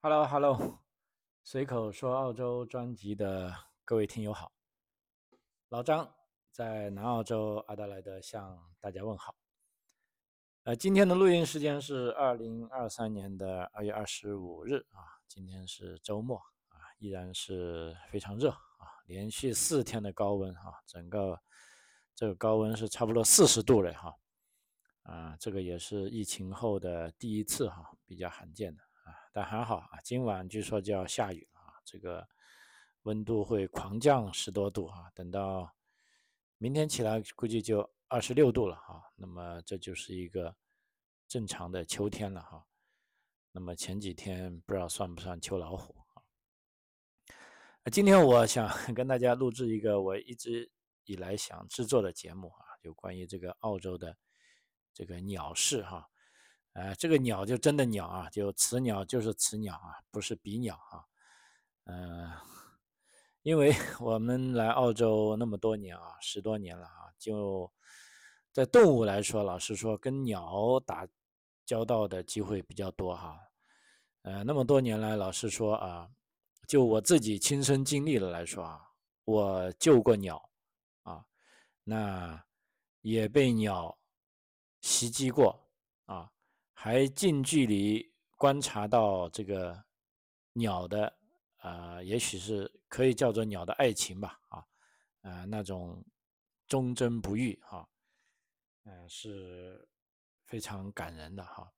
Hello，Hello，随口说澳洲专辑的各位听友好，老张在南澳洲阿德莱德向大家问好。呃，今天的录音时间是二零二三年的二月二十五日啊，今天是周末啊，依然是非常热啊，连续四天的高温哈，整个这个高温是差不多四十度了哈，啊，这个也是疫情后的第一次哈，比较罕见的。还好啊，今晚据说就要下雨了啊，这个温度会狂降十多度啊，等到明天起来估计就二十六度了哈，那么这就是一个正常的秋天了哈。那么前几天不知道算不算秋老虎啊？今天我想 跟大家录制一个我一直以来想制作的节目啊，就关于这个澳洲的这个鸟事哈。呃，这个鸟就真的鸟啊，就雌鸟就是雌鸟啊，不是比鸟啊。嗯，因为 我们来澳洲那么多年啊，十多年了啊，就在动物来说，老实说，跟鸟打交道的机会比较多哈。呃，那么多年来，老实说啊，就我自己亲身经历的来说啊，我救过鸟啊，那也被鸟袭击过啊。还近距离观察到这个鸟的，呃，也许是可以叫做鸟的爱情吧，啊，呃，那种忠贞不渝，哈，嗯，是非常感人的，哈。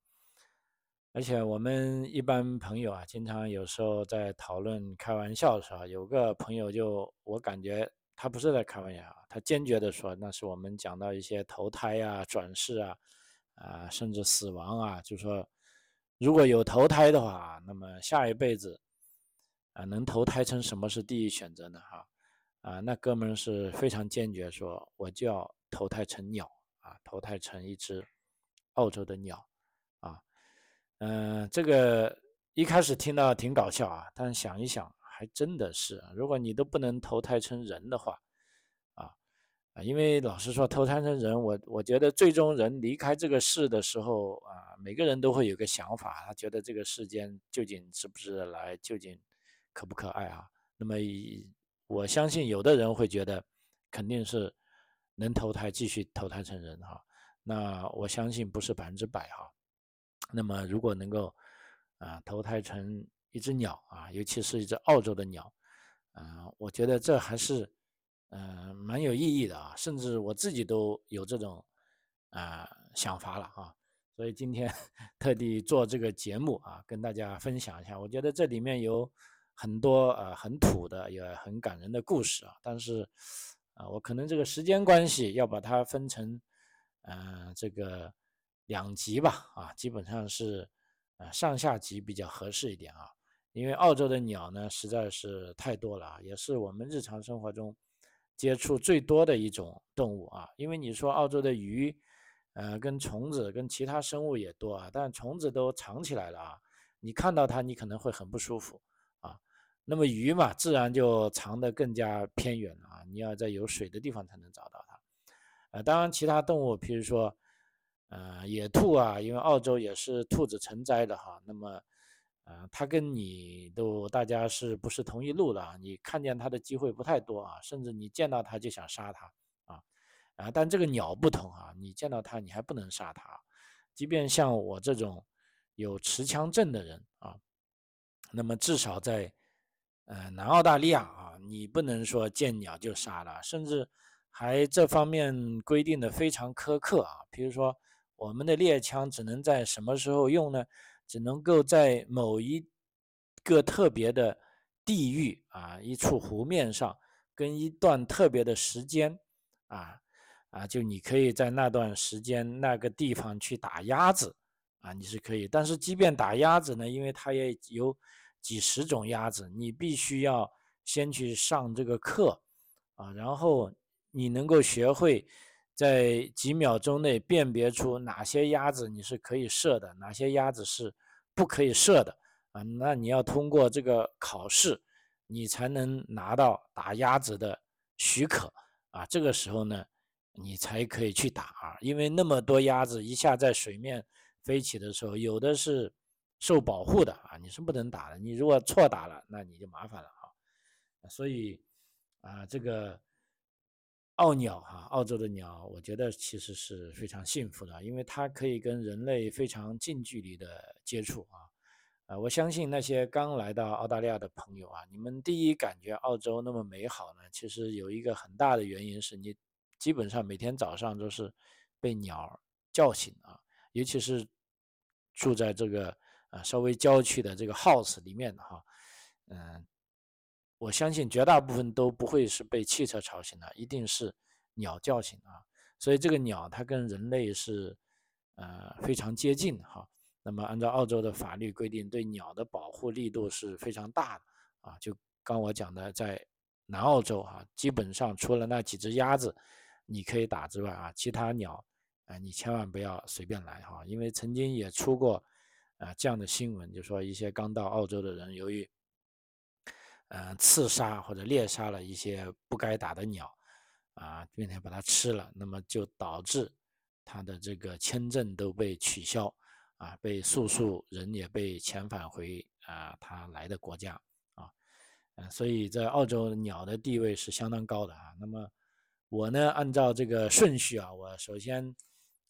而且我们一般朋友啊，经常有时候在讨论开玩笑的时候，有个朋友就我感觉他不是在开玩笑，他坚决的说，那是我们讲到一些投胎啊、转世啊。啊，甚至死亡啊，就说如果有投胎的话，那么下一辈子啊，能投胎成什么是第一选择呢？哈，啊，那哥们是非常坚决说，我就要投胎成鸟啊，投胎成一只澳洲的鸟啊，嗯，这个一开始听到挺搞笑啊，但想一想，还真的是，如果你都不能投胎成人的话。因为老实说，投胎成人，我我觉得最终人离开这个世的时候啊，每个人都会有个想法，他觉得这个世间究竟值不值得来，究竟可不可爱啊？那么我相信有的人会觉得肯定是能投胎继续投胎成人哈，那我相信不是百分之百哈。那么如果能够啊投胎成一只鸟啊，尤其是一只澳洲的鸟，啊，我觉得这还是。嗯，蛮有意义的啊，甚至我自己都有这种啊想法了啊，所以今天 特地做这个节目啊，跟大家分享一下。我觉得这里面有很多呃很土的也很感人的故事啊，但是啊，我可能这个时间关系要把它分成嗯这个两集吧啊，基本上是呃上下集比较合适一点啊，因为澳洲的鸟呢实在是太多了啊，也是我们日常生活中。接触最多的一种动物啊，因为你说澳洲的鱼，呃，跟虫子跟其他生物也多啊，但虫子都藏起来了啊，你看到它你可能会很不舒服啊。那么鱼嘛，自然就藏得更加偏远了啊，你要在有水的地方才能找到它。呃，当然其他动物，譬如说，呃，野兔啊，因为澳洲也是兔子成灾的哈，那么。啊，他跟你都大家是不是同一路的啊？你看见他的机会不太多啊，甚至你见到他就想杀他啊啊！但这个鸟不同啊，你见到他你还不能杀他，即便像我这种有持枪证的人啊，那么至少在呃南澳大利亚啊，你不能说见鸟就杀了，甚至还这方面规定的非常苛刻啊。比如说我们的猎枪只能在什么时候用呢？只能够在某一个特别的地域啊，一处湖面上，跟一段特别的时间啊啊，就你可以在那段时间那个地方去打鸭子啊，你是可以。但是即便打鸭子呢，因为它也有几十种鸭子，你必须要先去上这个课啊，然后你能够学会。在几秒钟内辨别出哪些鸭子你是可以射的，哪些鸭子是不可以射的啊？那你要通过这个考试，你才能拿到打鸭子的许可啊。这个时候呢，你才可以去打啊。因为那么多鸭子一下在水面飞起的时候，有的是受保护的啊，你是不能打的。你如果错打了，那你就麻烦了啊。所以啊，这个澳鸟哈，澳洲的鸟，我觉得其实是非常幸福的，因为它可以跟人类非常近距离的接触啊。啊，我相信那些刚来到澳大利亚的朋友啊，你们第一感觉澳洲那么美好呢，其实有一个很大的原因是你基本上每天早上都是被鸟叫醒啊，尤其是住在这个。啊，稍微郊区的这个 house 里面的哈，嗯，我相信绝大部分都不会是被汽车吵醒的，一定是鸟叫醒啊。所以这个鸟它跟人类是呃非常接近的哈。那么按照澳洲的法律规定，对鸟的保护力度是非常大的啊。就刚我讲的，在南澳洲哈，基本上除了那几只鸭子你可以打之外啊，其他鸟啊你千万不要随便来哈，因为曾经也出过。啊，这样的新闻就说一些刚到澳洲的人，由于，呃，刺杀或者猎杀了一些不该打的鸟，啊，并且把它吃了，那么就导致他的这个签证都被取消，啊，被诉讼人也被遣返回啊他来的国家，啊，嗯，所以在澳洲鸟的地位是相当高的啊。那么我呢，按照这个顺序啊，我首先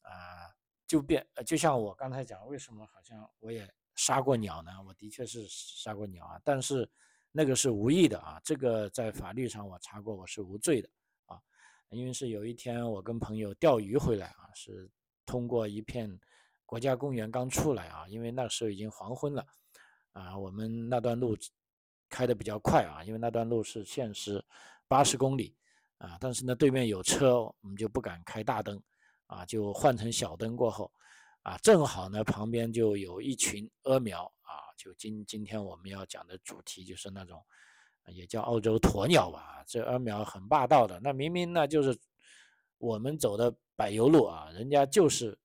啊。就变，就像我刚才讲，为什么好像我也杀过鸟呢？我的确是杀过鸟啊，但是那个是无意的啊，这个在法律上我查过，我是无罪的啊。因为是有一天我跟朋友钓鱼回来啊，是通过一片国家公园刚出来啊，因为那时候已经黄昏了啊，我们那段路开的比较快啊，因为那段路是限时八十公里啊，但是呢对面有车，我们就不敢开大灯。啊，就换成小灯过后，啊，正好呢，旁边就有一群鹅苗，就今今天我们要讲的主题就是那种，也叫澳洲鸵鸟吧，这鹅苗很霸道的，那明明呢就是我们走的柏油路啊，人家就是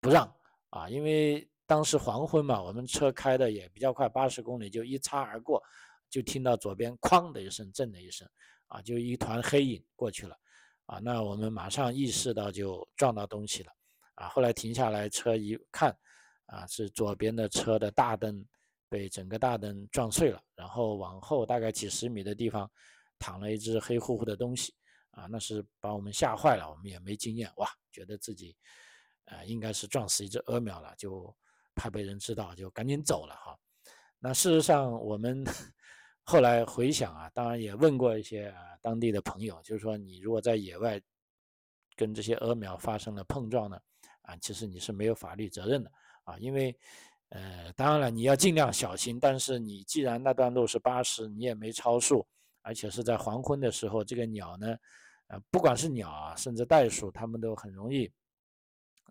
不让啊，因为当时黄昏嘛，我们车开的也比较快，八十公里就一擦而过，就听到左边哐的一声震的一声，啊，就一团黑影过去了。啊，那我们马上意识到就撞到东西了，啊，后来停下来车一看，啊，是左边的车的大灯被整个大灯撞碎了，然后往后大概几十米的地方躺了一只黑乎乎的东西，啊，那是把我们吓坏了，我们也没经验，哇，觉得自己，呃，应该是撞死一只鹅苗了，就怕被人知道，就赶紧走了哈。那事实上我们。后来回想啊，当然也问过一些啊当地的朋友，就是说你如果在野外跟这些鹅苗发生了碰撞呢，啊，其实你是没有法律责任的啊，因为呃，当然了，你要尽量小心，但是你既然那段路是八十，你也没超速，而且是在黄昏的时候，这个鸟呢，呃，不管是鸟啊，甚至袋鼠，它们都很容易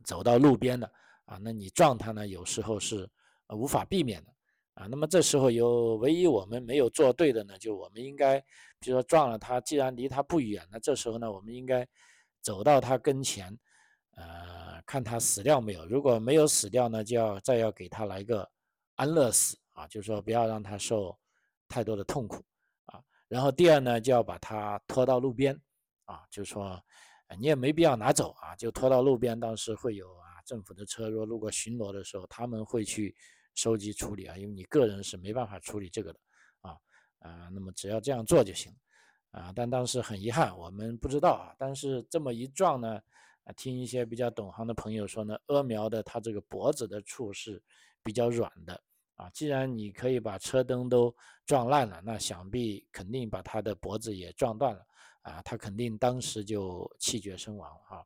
走到路边的啊，那你撞它呢，有时候是无法避免的。啊，那么这时候有唯一我们没有做对的呢，就我们应该，比如说撞了它，既然离它不远，那这时候呢，我们应该走到它跟前，呃，看他死掉没有。如果没有死掉呢，就要再要给他来个安乐死啊，就是说不要让他受太多的痛苦啊。然后第二呢，就要把他拖到路边啊，就是说你也没必要拿走啊，就拖到路边。当时会有啊，政府的车如果路过巡逻的时候，他们会去。收集处理啊，因为你个人是没办法处理这个的，啊啊，那么只要这样做就行，啊，但当时很遗憾，我们不知道啊，但是这么一撞呢，听一些比较懂行的朋友说呢，阿苗的它这个脖子的处是比较软的，啊，既然你可以把车灯都撞烂了，那想必肯定把它的脖子也撞断了，啊，它肯定当时就气绝身亡哈，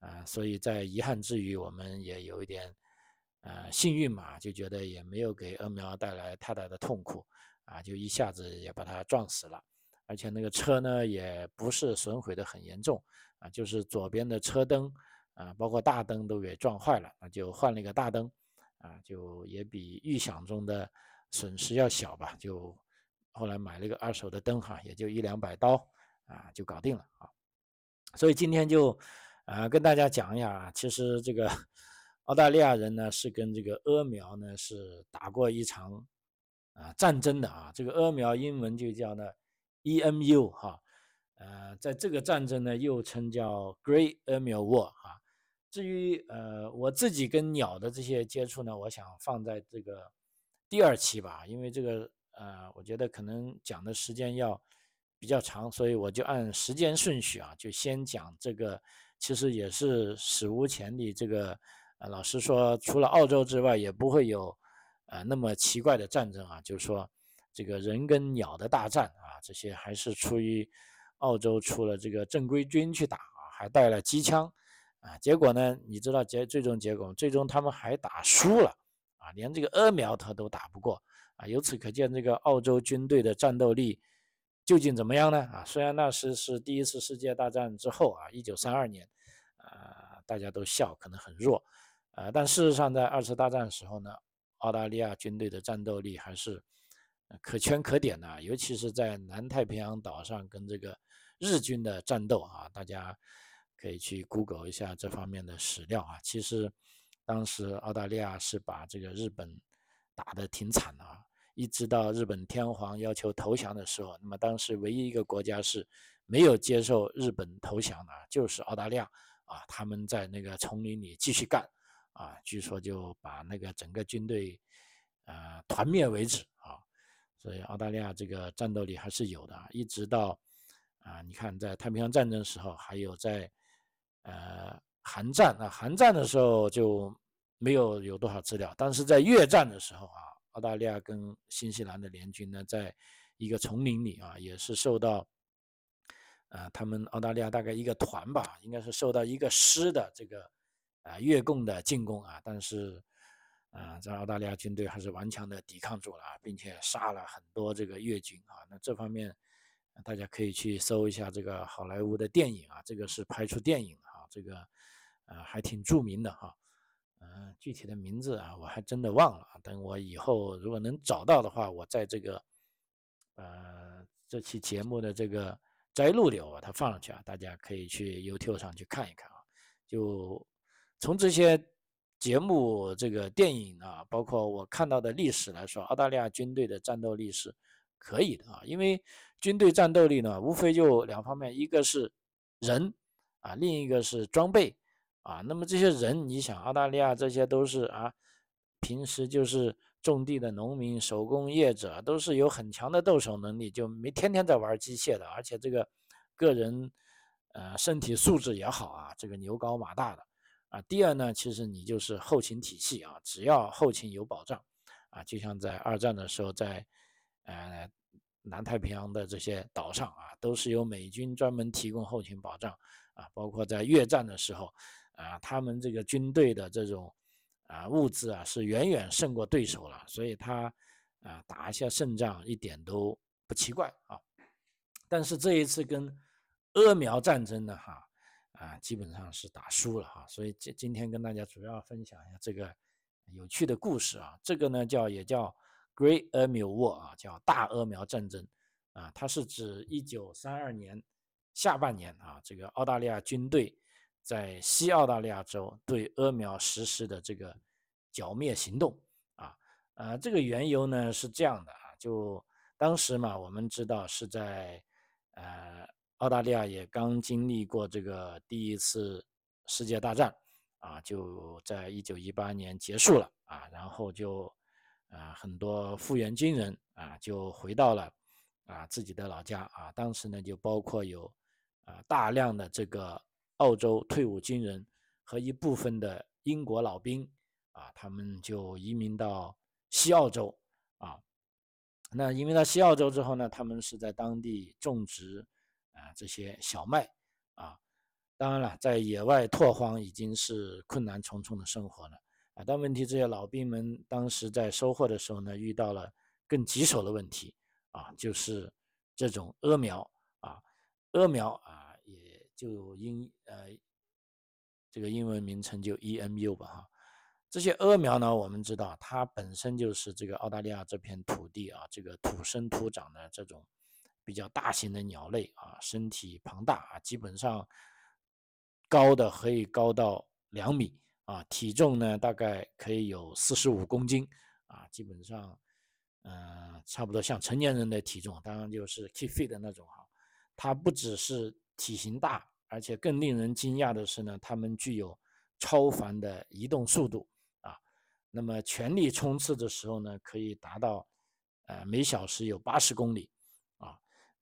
啊，所以在遗憾之余，我们也有一点。呃，幸运嘛，就觉得也没有给阿苗带来太大的痛苦，啊，就一下子也把它撞死了，而且那个车呢，也不是损毁的很严重，啊，就是左边的车灯，啊，包括大灯都给撞坏了，那就换了一个大灯，啊，就也比预想中的损失要小吧，就后来买了一个二手的灯哈，也就一两百刀，啊，就搞定了啊，所以今天就，啊，跟大家讲一下啊，其实这个。澳大利亚人呢是跟这个鹅苗呢是打过一场啊战争的啊，这个鹅苗英文就叫呢 EMU 哈，呃，在这个战争呢又称叫 Great Emil War 哈，至于呃我自己跟鸟的这些接触呢，我想放在这个第二期吧，因为这个呃我觉得可能讲的时间要比较长，所以我就按时间顺序啊，就先讲这个，其实也是史无前例。这个呃老实说，除了澳洲之外，也不会有呃那么奇怪的战争啊，就是说这个人跟鸟的大战啊，这些还是出于澳洲出了这个正规军去打啊，还带了机枪。啊，结果呢？你知道结最终结果，最终他们还打输了，啊，连这个阿苗他都打不过，啊，由此可见这个澳洲军队的战斗力究竟怎么样呢？啊，虽然那时是第一次世界大战之后啊，一九三二年，啊，大家都笑可能很弱，呃，但事实上在二次大战的时候呢，澳大利亚军队的战斗力还是可圈可点的，尤其是在南太平洋岛上跟这个日军的战斗啊，大家。可以去 Google 一下这方面的史料啊。其实，当时澳大利亚是把这个日本打得挺惨的啊。一直到日本天皇要求投降的时候，那么当时唯一一个国家是没有接受日本投降的，就是澳大利亚啊。他们在那个丛林里继续干啊，据说就把那个整个军队呃团灭为止。所以澳大利亚这个战斗力还是有的，一直到啊，你看在太平洋战争时候，还有在呃，韩战啊，韩战的时候就没有有多少资料，但是在越战的时候啊，澳大利亚跟新西兰的联军呢，在一个丛林里啊，也是受到，呃，他们澳大利亚大概一个团吧，应该是受到一个师的这个啊越共的进攻啊，但是啊，在澳大利亚军队还是顽强的抵抗住了，并且杀了很多这个越军啊，那这方面大家可以去搜一下这个好莱坞的电影啊，这个是拍出电影啊。这个，呃，还挺著名的哈，嗯，具体的名字啊，我还真的忘了。等我以后如果能找到的话，我在这个，呃，这期节目的这个摘录里，我把它放上去啊，大家可以去 YouTube 上去看一看啊。就从这些节目、这个电影啊，包括我看到的历史来说，澳大利亚军队的战斗力是可以的啊。因为军队战斗力呢，无非就两方面，一个是人。啊，另一个是装备，啊，那么这些人，你想，澳大利亚这些都是啊，平时就是种地的农民、手工业者，都是有很强的动手能力，就没天天在玩机械的，而且这个个人，呃，身体素质也好啊，这个牛高马大的，啊，第二呢，其实你就是后勤体系啊，只要后勤有保障，啊，就像在二战的时候，在，呃，南太平洋的这些岛上啊，都是由美军专门提供后勤保障。啊，包括在越战的时候，啊，他们这个军队的这种啊物资啊是远远胜过对手了，所以他啊打一下胜仗一点都不奇怪啊。但是这一次跟阿苗战争呢，哈啊基本上是打输了哈，所以今今天跟大家主要分享一下这个有趣的故事啊。这个呢叫也叫 Great Emu War 啊，叫大阿苗战争啊，它是指一九三二年。下半年啊，这个澳大利亚军队在西澳大利亚州对阿苗实施的这个剿灭行动啊，呃，这个缘由呢是这样的啊，就当时嘛，我们知道是在呃澳大利亚也刚经历过这个第一次世界大战啊，就在一九一八年结束了啊，然后就啊很多复员军人啊就回到了啊自己的老家啊，当时呢就包括有。啊，大量的这个澳洲退伍军人和一部分的英国老兵啊，他们就移民到西澳洲啊。那移民到西澳洲之后呢，他们是在当地种植这些小麦啊。当然了，在野外拓荒已经是困难重重的生活了啊。但问题这些老兵们当时在收获的时候呢，遇到了更棘手的问题啊，就是这种阿苗啊，阿苗啊。也就英呃，这个英文名称就 EMU 吧哈。这些阿苗呢，我们知道它本身就是这个澳大利亚这片土地啊，这个土生土长的这种比较大型的鸟类啊，身体庞大啊，基本上高的可以高到两米啊，体重呢大概可以有四十五公斤啊，基本上嗯，差不多像成年人的体重，当然就是 keep fit 的那种哈。它不只是体型大。而且更令人惊讶的是呢，它们具有超凡的移动速度啊。那么全力冲刺的时候呢，可以达到呃每小时有八十公里，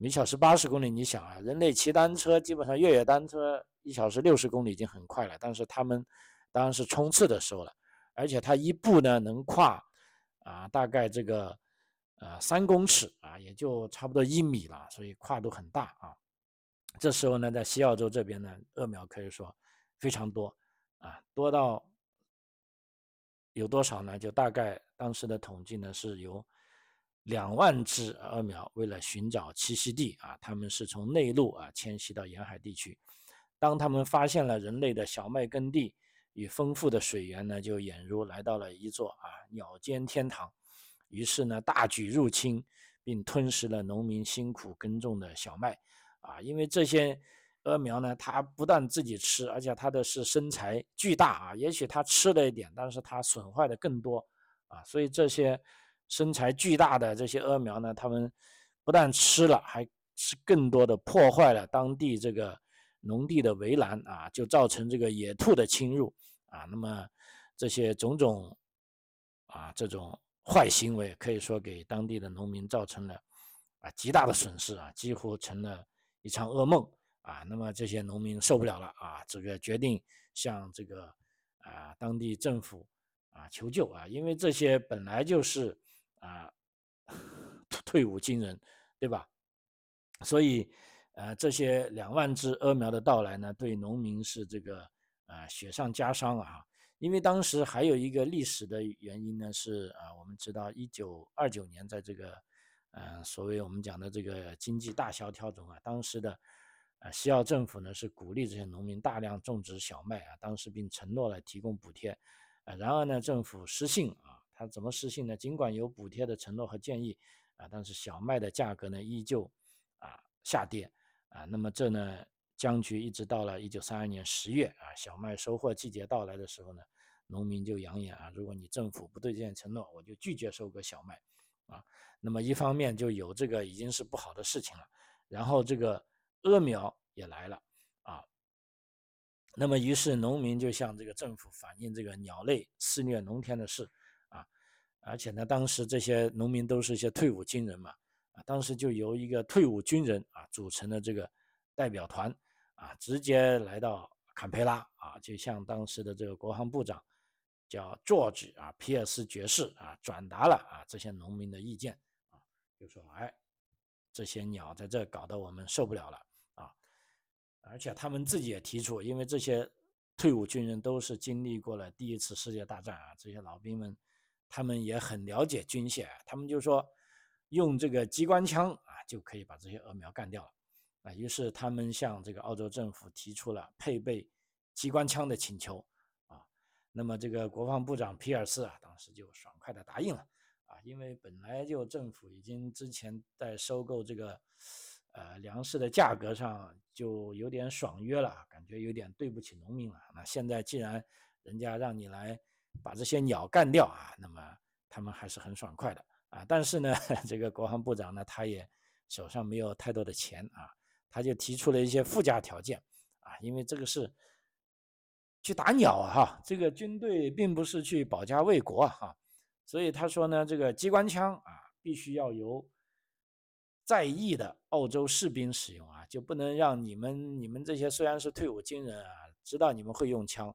每小时八十公里。你想啊，人类骑单车基本上越野单车一小时六十公里已经很快了，但是他们当然是冲刺的时候了，而且他一步呢能跨啊大概这个呃三公尺啊，也就差不多一米了，所以跨度很大啊。这时候呢，在西澳洲这边呢，鳄苗可以说非常多啊，多到有多少呢？就大概当时的统计呢，是有两万只鹅苗为了寻找栖息地啊，他们是从内陆啊迁徙到沿海地区。当他们发现了人类的小麦耕地与丰富的水源呢，就俨如来到了一座啊鸟间天堂。于是呢，大举入侵，并吞食了农民辛苦耕种的小麦。啊，因为这些鹅苗呢，它不但自己吃，而且它的是身材巨大啊。也许它吃了一点，但是它损坏的更多啊。所以这些身材巨大的这些鹅苗呢，他们不但吃了，还是更多的破坏了当地这个农地的围栏啊，就造成这个野兔的侵入啊。那么这些种种啊，这种坏行为，可以说给当地的农民造成了啊极大的损失啊，几乎成了。一场噩梦啊！那么这些农民受不了了啊！这个决定向这个啊当地政府啊求救啊，因为这些本来就是啊退伍军人，对吧？所以呃这些两万只鹅苗的到来呢，对农民是这个啊雪上加霜啊！因为当时还有一个历史的原因呢，是啊我们知道一九二九年在这个。呃，所谓我们讲的这个经济大萧条中啊，当时的呃西澳政府呢是鼓励这些农民大量种植小麦啊，当时并承诺了提供补贴，呃，然而呢政府失信啊，他怎么失信呢？尽管有补贴的承诺和建议啊，但是小麦的价格呢依旧啊下跌啊，那么这呢僵局一直到了一九三二年十月啊，小麦收获季节到来的时候呢，农民就扬言啊，如果你政府不兑现承诺，我就拒绝收割小麦。啊，那么一方面就有这个已经是不好的事情了，然后这个鹅苗也来了啊，那么于是农民就向这个政府反映这个鸟类肆虐农田的事，而且呢，当时这些农民都是一些退伍军人嘛，啊，当时就由一个退伍军人啊组成的这个代表团啊，直接来到坎培拉啊，就向当时的这个国防部长。叫 George 啊，皮尔斯爵士啊，转达了啊这些农民的意见啊，就说哎，这些鸟在这搞得我们受不了了啊，而且他们自己也提出，因为这些退伍军人都是经历过了第一次世界大战啊，这些老兵们，他们也很了解军械，他们就说用这个机关枪啊就可以把这些鹅苗干掉了啊，于是他们向这个澳洲政府提出了配备机关枪的请求。啊那么这个国防部长皮尔斯啊，当时就爽快的答应了啊，因为本来就政府已经之前在收购这个，呃粮食的价格上就有点爽约了，感觉有点对不起农民了。那现在既然人家让你来把这些鸟干掉啊，那么他们还是很爽快的啊。但是呢，这个国防部长呢，他也手上没有太多的钱啊，他就提出了一些附加条件啊，因为这个是。去打鸟啊！哈，这个军队并不是去保家卫国啊！哈，所以他说呢，这个机关枪啊，必须要由在役的澳洲士兵使用啊，就不能让你们你们这些虽然是退伍军人啊，知道你们会用枪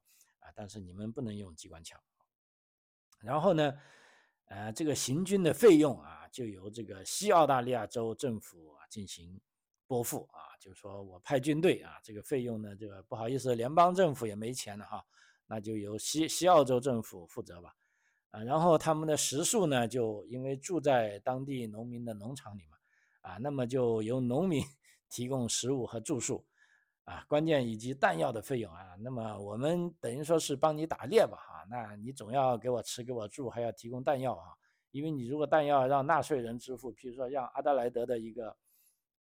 但是你们不能用机关枪。然后呢，呃，这个行军的费用啊，就由这个西澳大利亚州政府啊进行。拨付啊，就是说我派军队啊，这个费用呢，这个不好意思，联邦政府也没钱了哈，那就由西西澳洲政府负责吧，啊，然后他们的食宿呢，就因为住在当地农民的农场里嘛，啊，那么就由农民 提供食物和住宿，啊，关键以及弹药的费用啊，那么我们等于说是帮你打猎吧，哈，那你总要给我吃给我住，还要提供弹药啊，因为你如果弹药让纳税人支付，比如说让阿德莱德的一个。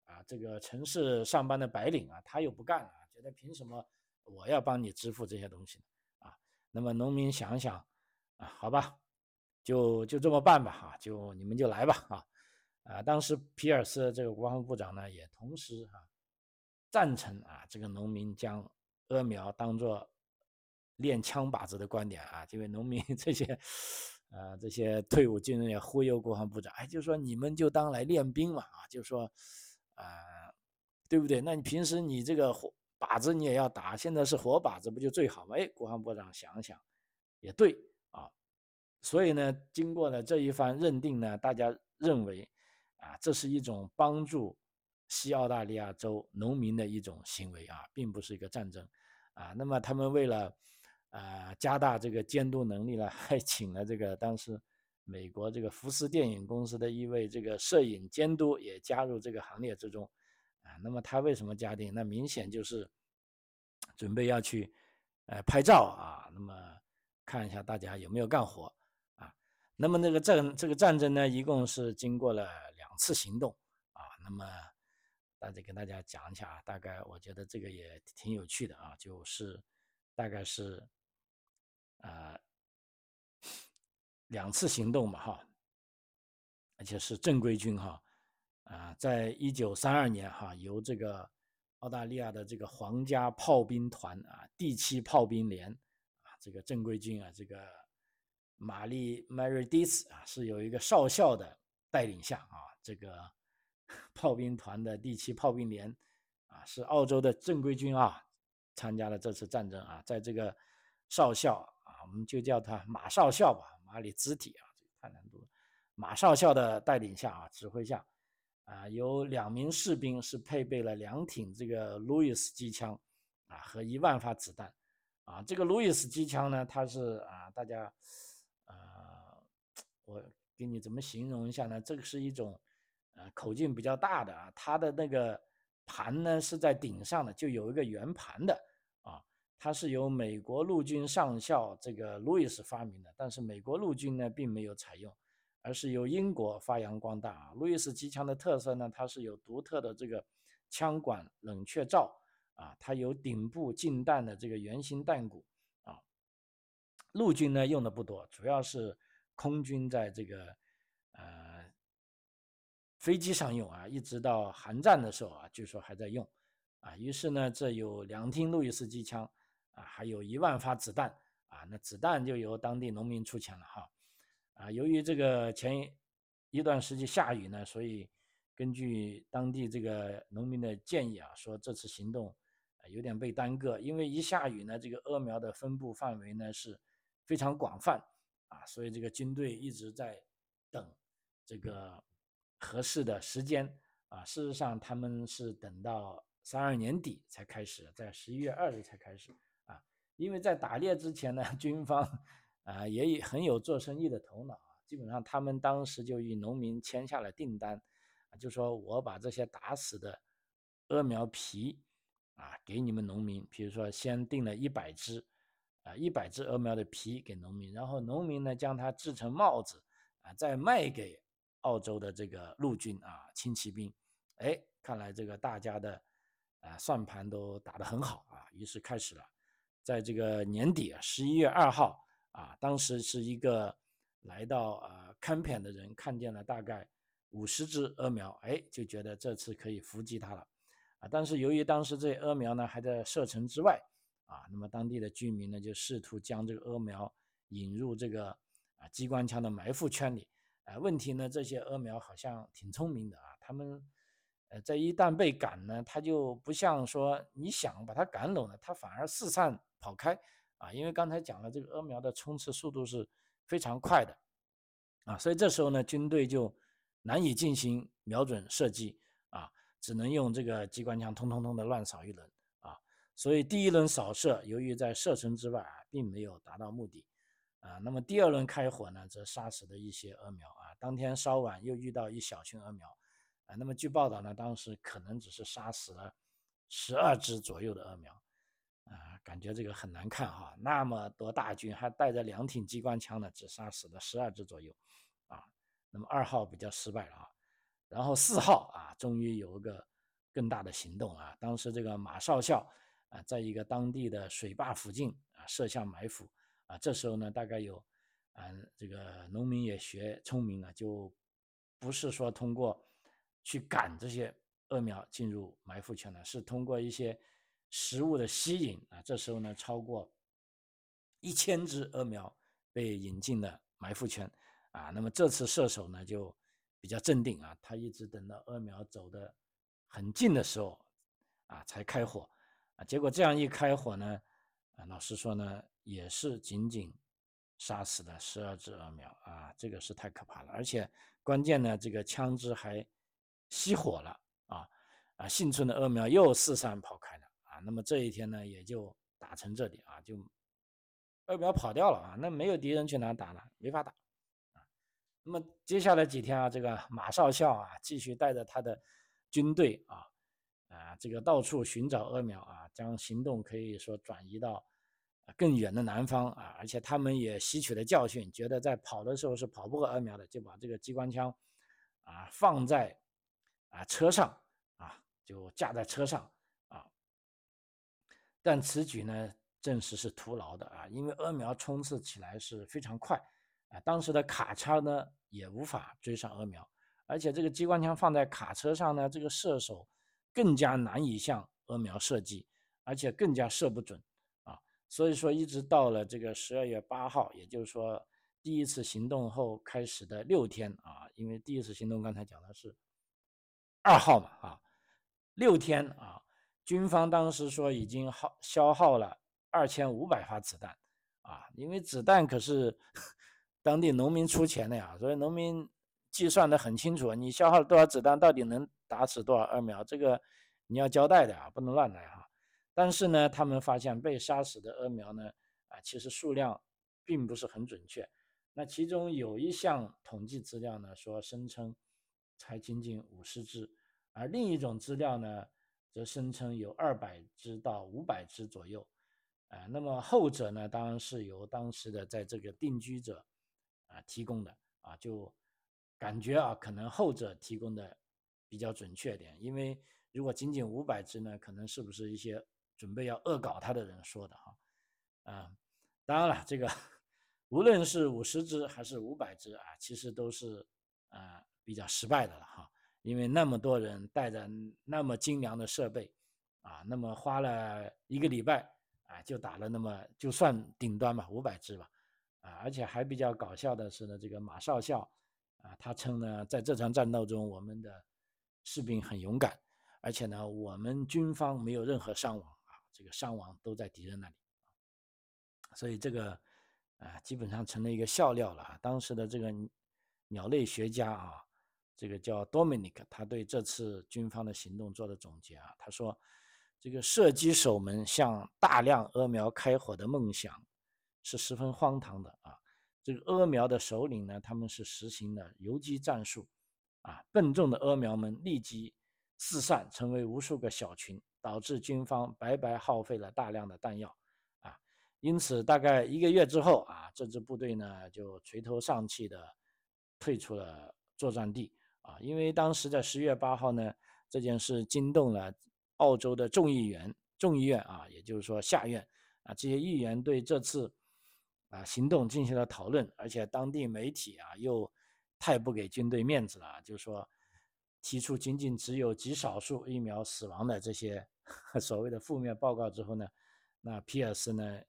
啊，这个城市上班的白领啊，他又不干了，觉得凭什么我要帮你支付这些东西呢？啊，那么农民想想，啊，好吧，就就这么办吧，哈，就你们就来吧，啊，啊，当时皮尔斯这个国防部长呢，也同时啊赞成啊，这个农民将鹅苗当做练枪靶子的观点啊，因为农民 这些，呃，这些退伍军人也忽悠国防部长，哎，就说你们就当来练兵嘛，啊，就说，啊，对不对？那你平时你这个靶子你也要打，现在是活靶子不就最好吗？哎，国防部长想想，也对啊，所以呢，经过了这一番认定呢，大家认为，啊，这是一种帮助西澳大利亚州农民的一种行为啊，并不是一个战争，啊，那么他们为了啊，加大这个监督能力呢，还请了这个当时美国这个福斯电影公司的一位这个摄影监督也加入这个行列之中，啊，那么他为什么加定？那明显就是准备要去呃拍照啊，那么看一下大家有没有干活啊。那么那个战这个战争呢，一共是经过了两次行动啊。那么大家跟大家讲一下啊，大概我觉得这个也挺有趣的啊，就是大概是。啊，两次行动嘛，哈，而且是正规军哈，啊，在一九三二年哈，由这个澳大利亚的这个皇家炮兵团啊，第七炮兵连啊，这个正规军啊，这个玛丽 Mary Dees 啊，是有一个少校的带领下啊，这个 炮兵团的第七炮兵连啊，是澳洲的正规军啊，参加了这次战争啊，在这个少校啊。我们就叫他马少校吧，马里兹体啊，这个太难读了。马少校的带领下啊，指挥下，啊，有两名士兵是配备了两挺这个路易斯机枪，啊，和一万发子弹，啊，这个路易斯机枪呢，它是啊，大家，啊，我给你怎么形容一下呢？这个是一种，呃，口径比较大的啊，它的那个盘呢是在顶上的，就有一个圆盘的啊。它是由美国陆军上校这个路易斯发明的，但是美国陆军呢并没有采用，而是由英国发扬光大啊。路易斯机枪的特色呢，它是有独特的这个枪管冷却罩啊，它有顶部进弹的这个圆形弹鼓啊。陆军呢用的不多，主要是空军在这个飞机上用啊，一直到韩战的时候啊，据说还在用啊。于是呢，这有两挺路易斯机枪。啊，还有一万发子弹啊，那子弹就由当地农民出钱了哈。啊，由于这个前一段时间下雨呢，所以根据当地这个农民的建议啊，说这次行动有点被耽搁，因为一下雨呢，这个蛾苗的分布范围呢是非常广泛啊，所以这个军队一直在等这个合适的时间啊。事实上，他们是等到三二年底才开始，在十一月二日才开始啊。因为在打猎之前呢，军方啊也很有做生意的头脑啊，基本上他们当时就与农民签下了订单，啊，就说我把这些打死的鹅苗皮啊给你们农民，比如说先订了一百只，啊一百只鹅苗的皮给农民，然后农民呢将它制成帽子啊，再卖给澳洲的这个陆军啊轻骑兵，哎，看来这个大家的啊算盘都打得很好啊，于是开始了。在这个年底啊，十一月二号啊，当时是一个来到啊看片的人看见了大概五十只鹅苗，哎，就觉得这次可以伏击它了啊。但是由于当时这鹅苗呢还在射程之外啊，那么当地的居民呢就试图将这个鹅苗引入这个啊机关枪的埋伏圈里啊。问题呢，这些鹅苗好像挺聪明的啊，他们。呃，在一旦被赶呢，它就不像说你想把它赶走呢，它反而四散跑开啊。因为刚才讲了，这个鹅苗的冲刺速度是非常快的啊，所以这时候呢，军队就难以进行瞄准射击啊，只能用这个机关枪通通通的乱扫一轮啊。所以第一轮扫射，由于在射程之外啊，并没有达到目的啊。那么第二轮开火呢，则杀死了一些鹅苗啊。当天稍晚又遇到一小群鹅苗。啊，那么据报道呢，当时可能只是杀死了十二只左右的鹅苗，啊，感觉这个很难看哈。那么多大军还带着两挺机关枪呢，只杀死了十二只左右，啊，那么二号比较失败了啊。然后四号啊，终于有一个更大的行动啊。当时这个马少校啊，在一个当地的水坝附近啊设下埋伏啊。这时候呢，大概有，嗯，这个农民也学聪明了，就不是说通过。去赶这些恶苗进入埋伏圈了，是通过一些食物的吸引啊。这时候呢，超过一千只鹅苗被引进了埋伏圈啊。那么这次射手呢就比较镇定啊，他一直等到鹅苗走的很近的时候啊才开火啊。结果这样一开火呢，啊，老实说呢，也是仅仅杀死了十二只鹅苗啊，这个是太可怕了。而且关键呢，这个枪支还熄火了啊啊，幸存的鹅苗又四散跑开了啊。那么这一天呢，也就打成这里啊，就。二苗跑掉了啊，那没有敌人去哪打了？没法打。那么接下来几天啊，这个马少校啊，继续带着他的军队啊啊，这个到处寻找鹅苗啊，将行动可以说转移到更远的南方啊。而且他们也吸取了教训，觉得在跑的时候是跑不过鹅苗的，就把这个机关枪啊放在啊车上啊，就架在车上啊。但此举呢？证实是徒劳的啊，因为鹅苗冲刺起来是非常快啊，当时的卡车呢也无法追上鹅苗，而且这个机关枪放在卡车上呢，这个射手更加难以向鹅苗射击，而且更加射不准。所以说，一直到了这个十二月八号，也就是说第一次行动后开始的六天啊，因为第一次行动刚才讲的是二号嘛啊，六天啊，军方当时说已经耗消耗了。二千五百发子弹，啊，因为子弹可是 当地农民出钱的呀，所以农民计算的很清楚，你消耗了多少子弹，到底能打死多少二苗，这个你要交代的啊，不能乱来哈。但是呢，他们发现被杀死的鹅苗呢，啊，其实数量并不是很准确。那其中有一项统计资料呢，说声称才仅仅五十只，而另一种资料呢，则声称有二百只到五百只左右。啊，那么后者呢，当然是由当时的在这个定居者啊提供的啊，就感觉啊，可能后者提供的比较准确点，因为如果仅仅五百只呢，可能是不是一些准备要恶搞他的人说的哈？啊，当然了，这个无论是五十只还是五百只啊，其实都是啊比较失败的了哈，因为那么多人带着那么精良的设备啊，那么花了一个礼拜。啊，就打了那么就算顶端吧，五百支吧，啊，而且还比较搞笑的是呢，这个马少校，啊，他称呢，在这场战斗中，我们的士兵很勇敢，而且呢，我们军方没有任何伤亡，这个伤亡都在敌人那里，所以这个啊，基本上成了一个笑料了。当时的这个鸟类学家啊，这个叫 Dominic，他对这次军方的行动做的总结啊，他说。这个射击手们向大量阿苗开火的梦想是十分荒唐的啊！这个阿苗的首领呢，他们是实行了游击战术，啊，笨重的阿苗们立即四散，成为无数个小群，导致军方白白耗费了大量的弹药，啊，因此大概一个月之后啊，这支部队呢就垂头丧气的退出了作战地啊，因为当时在十月八号呢，这件事惊动了。澳洲的众议员、众议院啊，也就是说下院啊，这些议员对这次啊行动进行了讨论，而且当地媒体啊又太不给军队面子了，就是说提出仅仅只有极少数疫苗死亡的这些 所谓的负面报告之后呢，那皮尔斯呢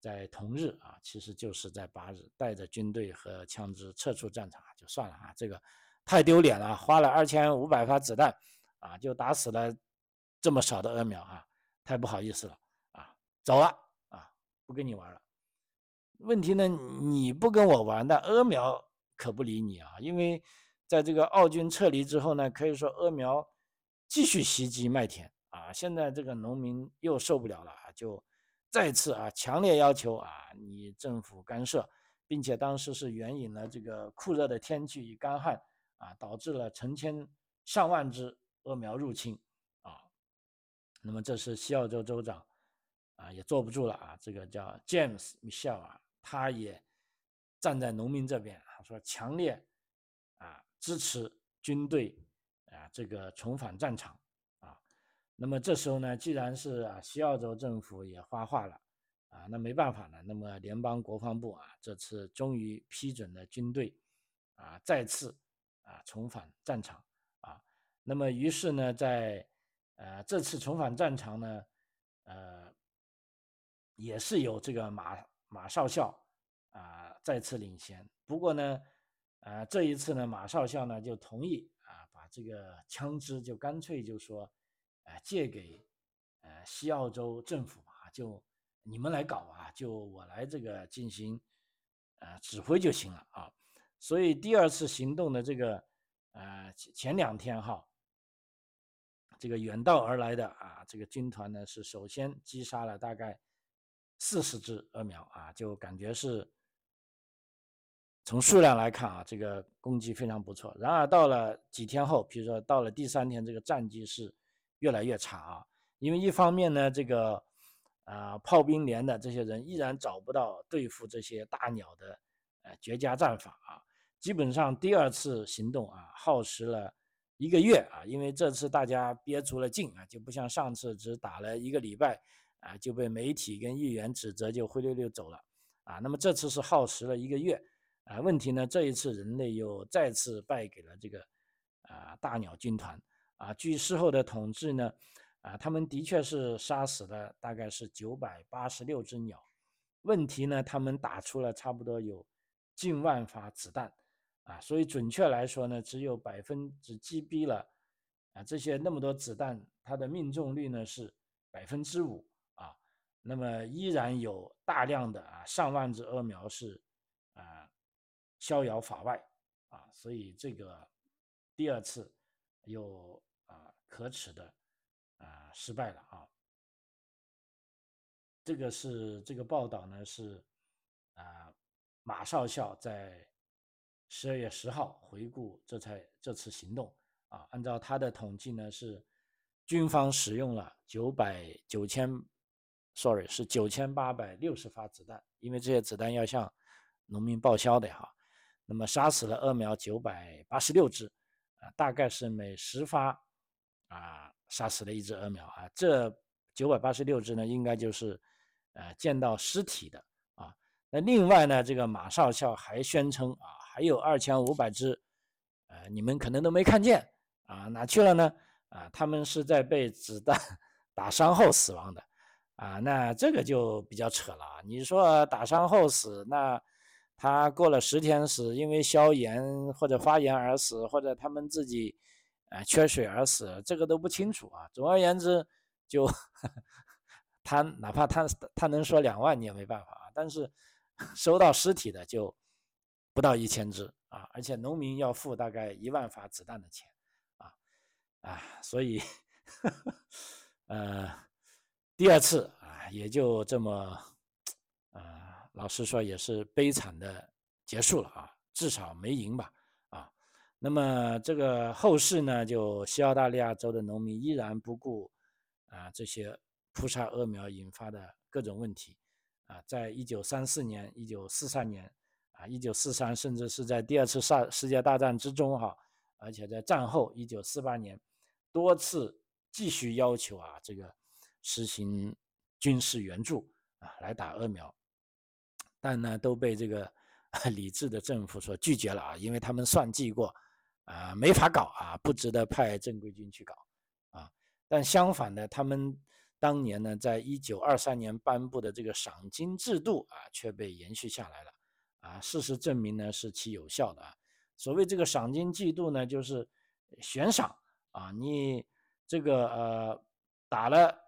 在同日啊，其实就是在八日带着军队和枪支撤出战场就算了啊，这个太丢脸了，花了二千五百发子弹啊，就打死了。这么少的鹅苗啊，太不好意思了啊，走了啊，不跟你玩了。问题呢，你不跟我玩，但鹅苗可不理你啊，因为在这个澳军撤离之后呢，可以说鹅苗继续袭击麦田啊。现在这个农民又受不了了啊，就再次啊强烈要求啊你政府干涉，并且当时是援引了这个酷热的天气与干旱啊，导致了成千上万只鹅苗入侵啊。那么这是西澳洲州长啊，也坐不住了啊。这个叫 James Michelle 啊，他也站在农民这边，他说强烈支持军队啊这个重返战场啊。那么这时候呢，既然是啊西澳洲政府也发话了啊，那没办法了。那么联邦国防部啊，这次终于批准了军队啊再次啊重返战场啊。那么于是呢，在呃，这次重返战场呢，呃，也是由这个马马少校啊再次领先。不过呢，啊这一次呢，马少校呢就同意啊把这个枪支就干脆就说，啊借给呃西澳洲政府吧，就你们来搞啊，就我来这个进行呃指挥就行了啊。所以第二次行动的这个呃前两天哈。这个远道而来的啊，这个军团呢是首先击杀了大概四十只鹅苗啊，就感觉是从数量来看啊，这个攻击非常不错。然而到了几天后，比如说到了第三天，这个战绩是越来越差啊，因为一方面呢，这个啊炮兵连的这些人依然找不到对付这些大鸟的呃绝佳战法啊，基本上第二次行动啊耗时了。一个月啊，因为这次大家憋足了劲啊，就不像上次只打了一个礼拜啊，就被媒体跟议员指责就灰溜溜走了啊。那么这次是耗时了一个月啊。问题呢，这一次人类又再次败给了这个啊大鸟军团啊。据事后的统计呢，啊，他们的确是杀死了大概是九百八十六只鸟。问题呢，他们打出了差不多有近万发子弹。啊，所以准确来说呢，只有百分之击毙了啊，这些那么多子弹，它的命中率呢是百分之五啊，那么依然有大量的啊上万只鹅苗是逍遥法外啊，所以这个第二次又啊可耻的啊失败了啊，这个是这个报道呢是啊马少校在。十二月十号回顾这才这次行动啊，按照他的统计呢，是军方使用了九百九千，sorry 是九千八百六十发子弹，因为这些子弹要向农民报销的哈。那么杀死了鹅苗九百八十六只，啊，大概是每十发啊杀死了一只鹅苗啊。这九百八十六只呢，应该就是呃见到尸体的啊。那另外呢，这个马少校还宣称啊。还有二千五百只，呃，你们可能都没看见啊，哪去了呢？啊，他们是在被子弹 打伤后死亡的，啊，那这个就比较扯了啊。你说打伤后死，那他过了十天死，因为消炎或者发炎而死，或者他们自己啊缺水而死，这个都不清楚啊。总而言之，就 他哪怕他他能说两万，你也没办法啊。但是收到尸体的就。不到一千只啊，而且农民要付大概一万发子弹的钱，啊啊，所以，呃，第二次啊，也就这么，老实说也是悲惨的结束了啊，至少没赢吧，啊，那么这个后世呢，就西澳大利亚州的农民依然不顾啊这些扑杀鹅苗引发的各种问题，啊，在一九三四年、一九四三年。啊，一九四三，甚至是在第二次世世界大战之中，哈，而且在战后一九四八年，多次继续要求啊，这个实行军事援助啊，来打鹅苗，但呢都被这个 理智的政府所拒绝了啊，因为他们算计过，啊，没法搞啊，不值得派正规军去搞啊。但相反呢，他们当年呢，在一九二三年颁布的这个赏金制度啊，却被延续下来了。啊，事实证明呢是其有效的啊。所谓这个赏金制度呢，就是悬赏啊，你这个呃打了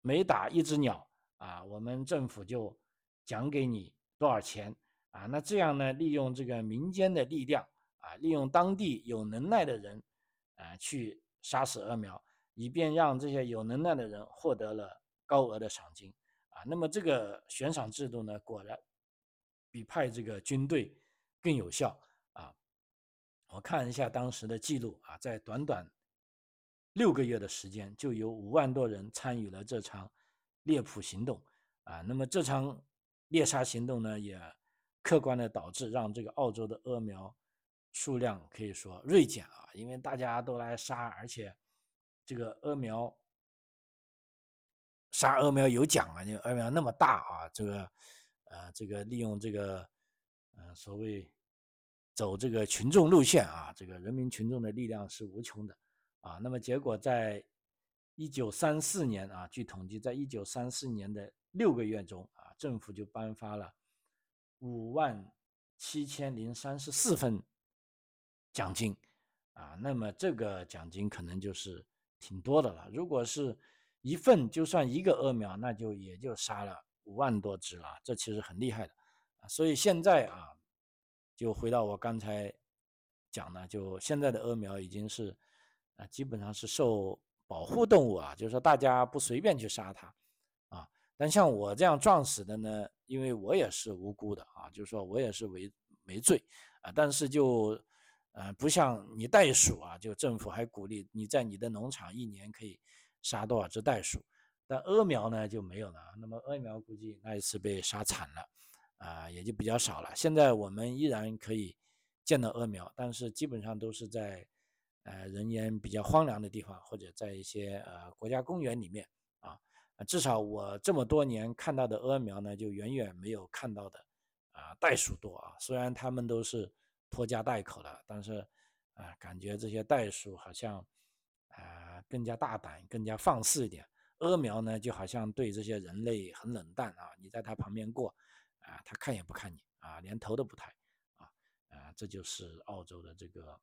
每打一只鸟啊，我们政府就奖给你多少钱啊。那这样呢，利用这个民间的力量啊，利用当地有能耐的人啊，去杀死鹅苗，以便让这些有能耐的人获得了高额的赏金啊。那么这个悬赏制度呢，果然。比派这个军队更有效啊！我看一下当时的记录啊，在短短六个月的时间，就有五万多人参与了这场猎捕行动啊。那么这场猎杀行动呢，也客观的导致让这个澳洲的鹅苗数量可以说锐减啊，因为大家都来杀，而且这个鹅苗杀鹅苗有奖啊，因为鹅苗那么大啊，这个。啊，这个利用这个，呃，所谓走这个群众路线啊，这个人民群众的力量是无穷的啊。那么结果在一九三四年啊，据统计，在一九三四年的六个月中啊，政府就颁发了五万七千零三十四份奖金啊，那么这个奖金可能就是挺多的了。如果是一份，就算一个鹅苗，那就也就杀了五万多只了，这其实很厉害的啊。所以现在啊，就回到我刚才讲的，就现在的鹅苗已经是啊，基本上是受保护动物啊，就是说大家不随便去杀它。但像我这样撞死的呢，因为我也是无辜的啊，就是说我也是没没罪啊。但是就，呃，不像你袋鼠啊，就政府还鼓励你在你的农场一年可以杀多少只袋鼠，但鹅苗呢就没有了。那么鹅苗估计那一次被杀惨了，啊，也就比较少了。现在我们依然可以见到鹅苗，但是基本上都是在，呃，人烟比较荒凉的地方，或者在一些呃国家公园里面。啊至少我这么多年看到的鹅苗呢，就远远没有看到的啊袋鼠多啊。虽然它们都是拖家带口的，但是啊，感觉这些袋鼠好像啊更加大胆、更加放肆一点。鹅苗呢，就好像对这些人类很冷淡啊。你在它旁边过啊，它看也不看你啊，连头都不抬啊啊，这就是澳洲的这个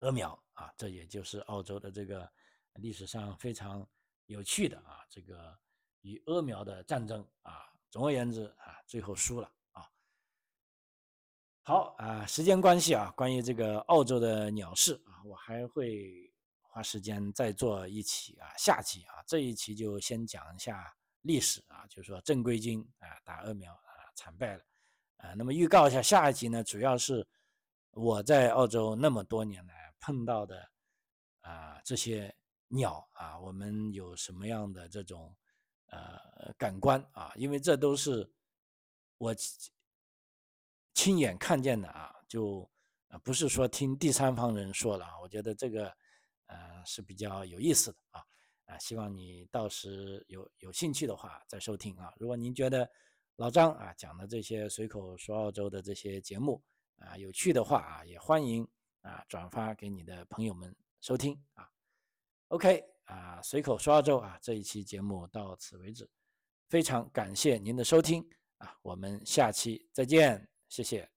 鹅苗啊，这也就是澳洲的这个历史上非常。有趣的啊，这个与鹅苗的战争啊，总而言之啊，最后输了啊。好啊，时间关系啊，关于这个澳洲的鸟事啊，我还会花时间再做一期啊，下期啊，这一期就先讲一下历史啊，就是说正规军啊打鹅苗啊惨败了啊。那么预告一下下一集呢，主要是我在澳洲那么多年来碰到的啊这些。鸟啊，我们有什么样的这种呃感官啊？因为这都是我亲眼看见的啊，就不是说听第三方人说了啊。我觉得这个呃是比较有意思的啊啊，希望你到时有有兴趣的话再收听啊。如果您觉得老张啊讲的这些随口说澳洲的这些节目啊有趣的话啊，也欢迎啊转发给你的朋友们收听啊。OK 啊，随口说澳洲啊，这一期节目到此为止，非常感谢您的收听啊，我们下期再见，谢谢。